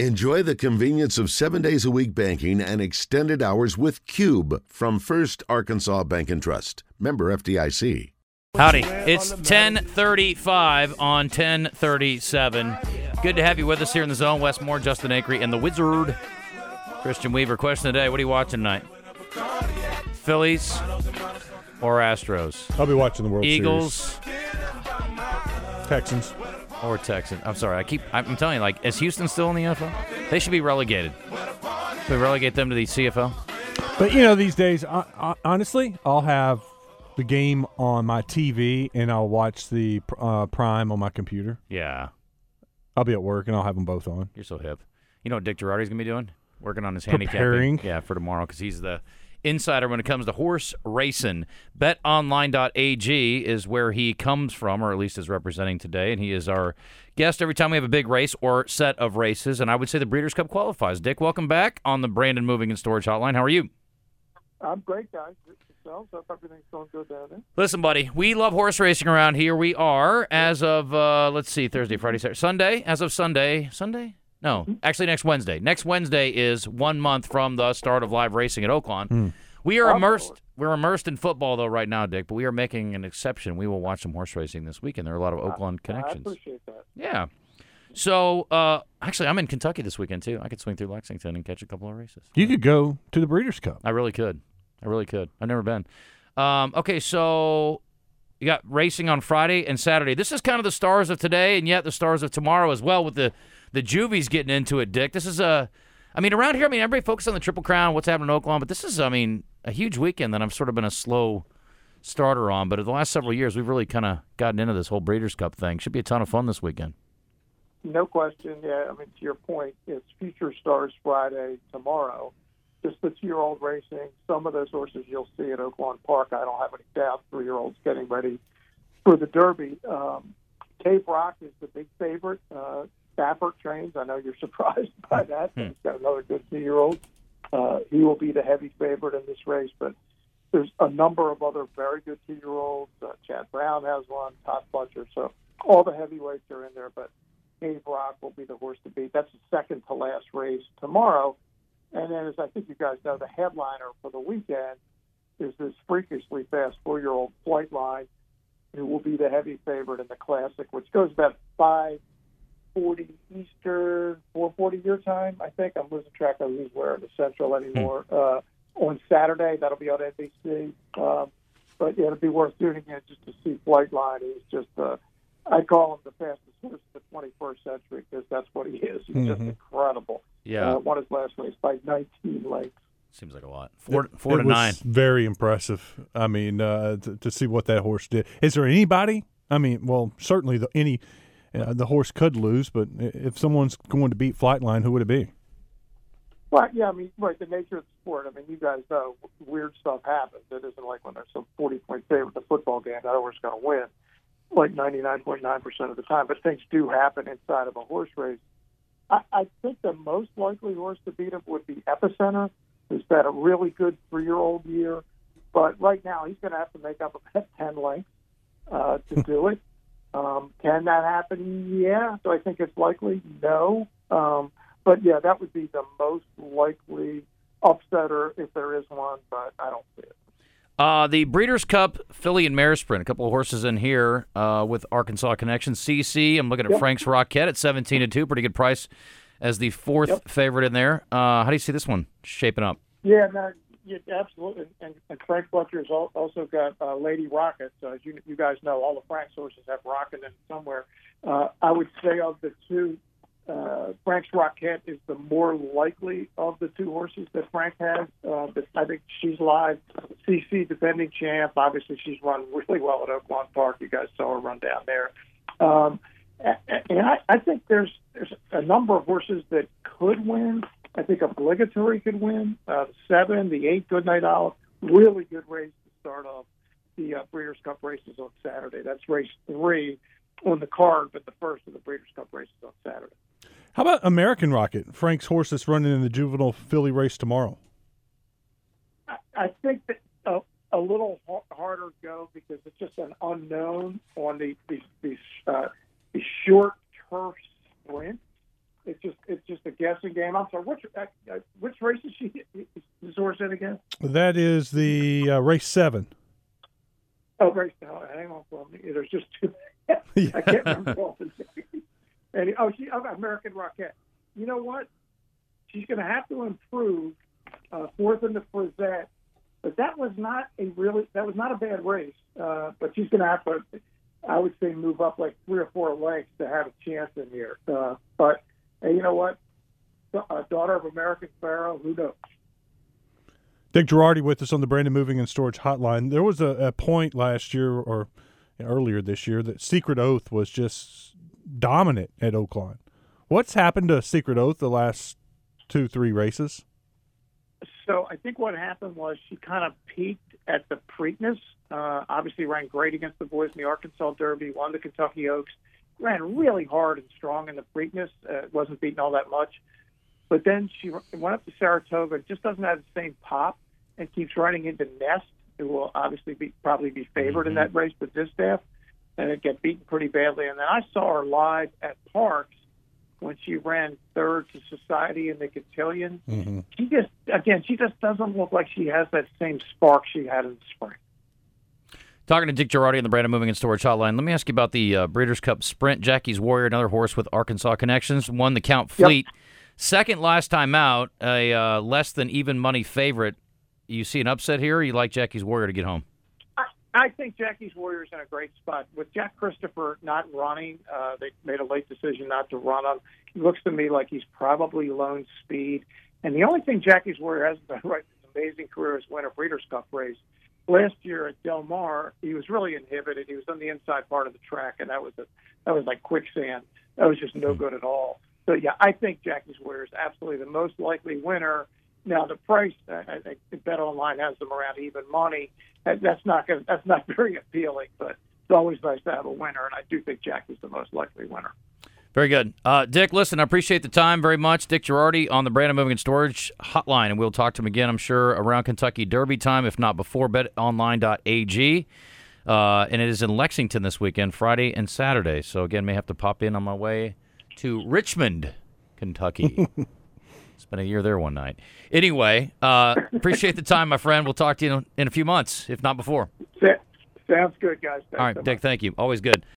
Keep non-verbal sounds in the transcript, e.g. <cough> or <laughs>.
Enjoy the convenience of seven days a week banking and extended hours with Cube from First Arkansas Bank and Trust. Member FDIC. Howdy. It's 1035 on 1037. Good to have you with us here in the zone. Wes Moore, Justin Acree, and the Wizard, Christian Weaver. Question of the day What are you watching tonight? Phillies or Astros? I'll be watching the World Eagles Series. Texans. Or Texans? I'm sorry. I keep, I'm telling you, like, is Houston still in the NFL? They should be relegated. Should we relegate them to the CFL? But you know, these days, honestly, I'll have the game on my TV and I'll watch the uh, Prime on my computer. Yeah. I'll be at work and I'll have them both on. You're so hip. You know what Dick Jerardi's going to be doing? Working on his Preparing. handicapping. Yeah, for tomorrow because he's the insider when it comes to horse racing. BetOnline.ag is where he comes from, or at least is representing today, and he is our guest every time we have a big race or set of races. And I would say the Breeders' Cup qualifies. Dick, welcome back on the Brandon Moving and Storage Hotline. How are you? I'm great, guys. Yourselves? Hope everything's going good down there. Listen, buddy, we love horse racing around here. We are as of uh, let's see, Thursday, Friday, Saturday, Sunday. As of Sunday, Sunday. No, actually, next Wednesday. Next Wednesday is one month from the start of live racing at Oaklawn. We are Oh, immersed. We're immersed in football though right now, Dick. But we are making an exception. We will watch some horse racing this weekend. There are a lot of Oaklawn I connections. appreciate that. Yeah. So uh, actually, I'm in Kentucky this weekend too. I could swing through Lexington and catch a couple of races. You could go to the Breeders' Cup. I really could. I really could. I've never been. Um, okay, so you got racing on Friday and Saturday. This is kind of the stars of today, and yet the stars of tomorrow as well. With the the Juvies getting into it, Dick. This is a. I mean, around here, I mean, everybody focuses on the Triple Crown, what's happening in Oklahoma, but this is, I mean, a huge weekend that I've sort of been a slow starter on. But in the last several years, we've really kind of gotten into this whole Breeders' Cup thing. Should be a ton of fun this weekend. No question. Yeah, I mean, to your point, it's Future Stars Friday tomorrow. Just the two-year-old racing. Some of those horses you'll see at Oaklawn Park. I don't have any doubt. Three-year-olds getting ready for the Derby. Um, Cave Rock is the big favorite. Uh, Baffert trains. I know you're <laughs> surprised by that. He's got another good two-year-old. Uh, he will be the heavy favorite in this race, but there's a number of other very good two-year-olds. Uh, Chad Brown has one. Todd Pletcher. So all the heavyweights are in there, but Cave Rock will be the horse to beat. That's the second to last race tomorrow. And then, as I think you guys know, the headliner for the weekend is this freakishly fast four-year-old Flightline, who will be the heavy favorite in the Classic, which goes about 5:40 Eastern, 4:40 your time. I think I'm losing track of who's where in the Central anymore. Uh, on Saturday, that'll be on NBC. Um, but yeah, it'll be worth tuning in just to see Flightline. He's just uh, I call him the fastest horse of the 21st century because that's what he is. He's just incredible. Yeah, Uh, won his last race by 19 lengths. seems like a lot. Four, four it to was nine. Very impressive. I mean, uh, to, to see what that horse did. Is there anybody? I mean, well, certainly the, any uh, the horse could lose, but if someone's going to beat Flightline, who would it be? Well, yeah, I mean, right, the nature of the sport. I mean, you guys know weird stuff happens. It isn't like when there's some 40 point favorite in the football game, that horse going to win like 99.9% of the time. But things do happen inside of a horse race. I, I think the most likely horse to beat him would be Epicenter, who's had a really good three year old year. But right now, he's going to have to make up about <laughs> 10 lengths uh, to do it. Um, can that happen? Yeah. Do I think it's likely? No. Um, but yeah, that would be the most likely upsetter if there is one, but I don't see it. Uh, the Breeders' Cup Filly and Mare Sprint. A couple of horses in here uh, with Arkansas connection. CC. I'm looking at Yep. Frank's Rocket at 17 to two. Pretty good price as the fourth Yep. favorite in there. Uh, how do you see this one shaping up? Yeah, no, yeah, absolutely. And, and Frank Fletcher's al- also got uh, Lady Rocket. So as you, you guys know, all the Frank sources have Rocket in somewhere. Uh, I would say of the two, uh, Frank's Rocket is the more likely of the two horses that Frank has. Uh, but I think she's live. CC, defending champ. Obviously, she's run really well at Oaklawn Park. You guys saw her run down there. Um, and I, I think there's there's a number of horses that could win. I think obligatory could win. Uh, seven, the eight, Good Night Olive, really good race to start off the uh, Breeders' Cup races on Saturday. That's race three on the card, but the first of the Breeders' Cup races on Saturday. How about American Rocket? Frank's horse that's running in the juvenile filly race tomorrow. I, I think that a, a little har- harder go because it's just an unknown on the the, the, uh, the short turf sprint. It's just it's just a guessing game. I'm sorry. Which uh, uh, which race is she is horse in again? That is the uh, race seven. Oh, race. Oh, hang on for me. There's just two. <laughs> I can't remember all the names. And oh, she oh, American Rocket. You know what? She's going to have to improve. Uh, fourth in the Frizette, but that was not a really that was not a bad race. Uh, but she's going to have to, I would say, move up like three or four legs to have a chance in here. Uh, but hey, you know what? A daughter of American Pharoah. Who knows? Dick Jerardi with us on the Brandon Moving and Storage Hotline. There was a, a point last year or earlier this year that Secret Oath was just dominant at Oaklawn. What's happened to Secret Oath the last two, three races? So I think what happened was she kind of peaked at the Preakness. Uh, obviously, ran great against the boys in the Arkansas Derby, won the Kentucky Oaks, ran really hard and strong in the Preakness. Uh, wasn't beaten all that much, but then she went up to Saratoga. Just doesn't have the same pop and keeps running into Nest, who will obviously be probably be favored mm-hmm. in that race with Distaff, and it get beaten pretty badly. And then I saw her live at Parx when she ran third to Society in the Cotillion. Mm-hmm. She just again, she just doesn't look like she has that same spark she had in the spring. Talking to Dick Jerardi on the Brandon Moving and Storage Hotline. Let me ask you about the uh, Breeders' Cup Sprint. Jackie's Warrior, another horse with Arkansas connections, won the Count Fleet. Yep. Second last time out, a uh, less than even money favorite. You see an upset here, you like Jackie's Warrior to get home? I think Jackie's Warriors in a great spot. With Jack Christopher not running, uh, they made a late decision not to run him. He looks to me like he's probably lone speed. And the only thing Jackie's Warrior hasn't done <laughs> right this amazing career is win a Breeders' Cup race. Last year at Del Mar, he was really inhibited. He was on the inside part of the track, and that was a, that was like quicksand. That was just no hmm. good at all. So yeah, I think Jackie's Warrior is absolutely the most likely winner. Now the price, I think Bet Online has them around even money. That's not going that's not <laughs> very appealing, but it's always nice to have a winner, and I do think Jackie's the most likely winner. Very good. Uh, Dick, listen, I appreciate the time very much. Dick Jerardi on the Brandon Moving and Storage hotline, and we'll talk to him again, I'm sure, around Kentucky Derby time, if not before betonline.ag. Uh, and it is in Lexington this weekend, Friday and Saturday. So, again, may have to pop in on my way to Richmond, Kentucky. <laughs> Spent a year there one night. Anyway, uh, appreciate the time, my friend. We'll talk to you in a few months, if not before. Sounds good, guys. Thanks All right, so Dick, thank you. Always good.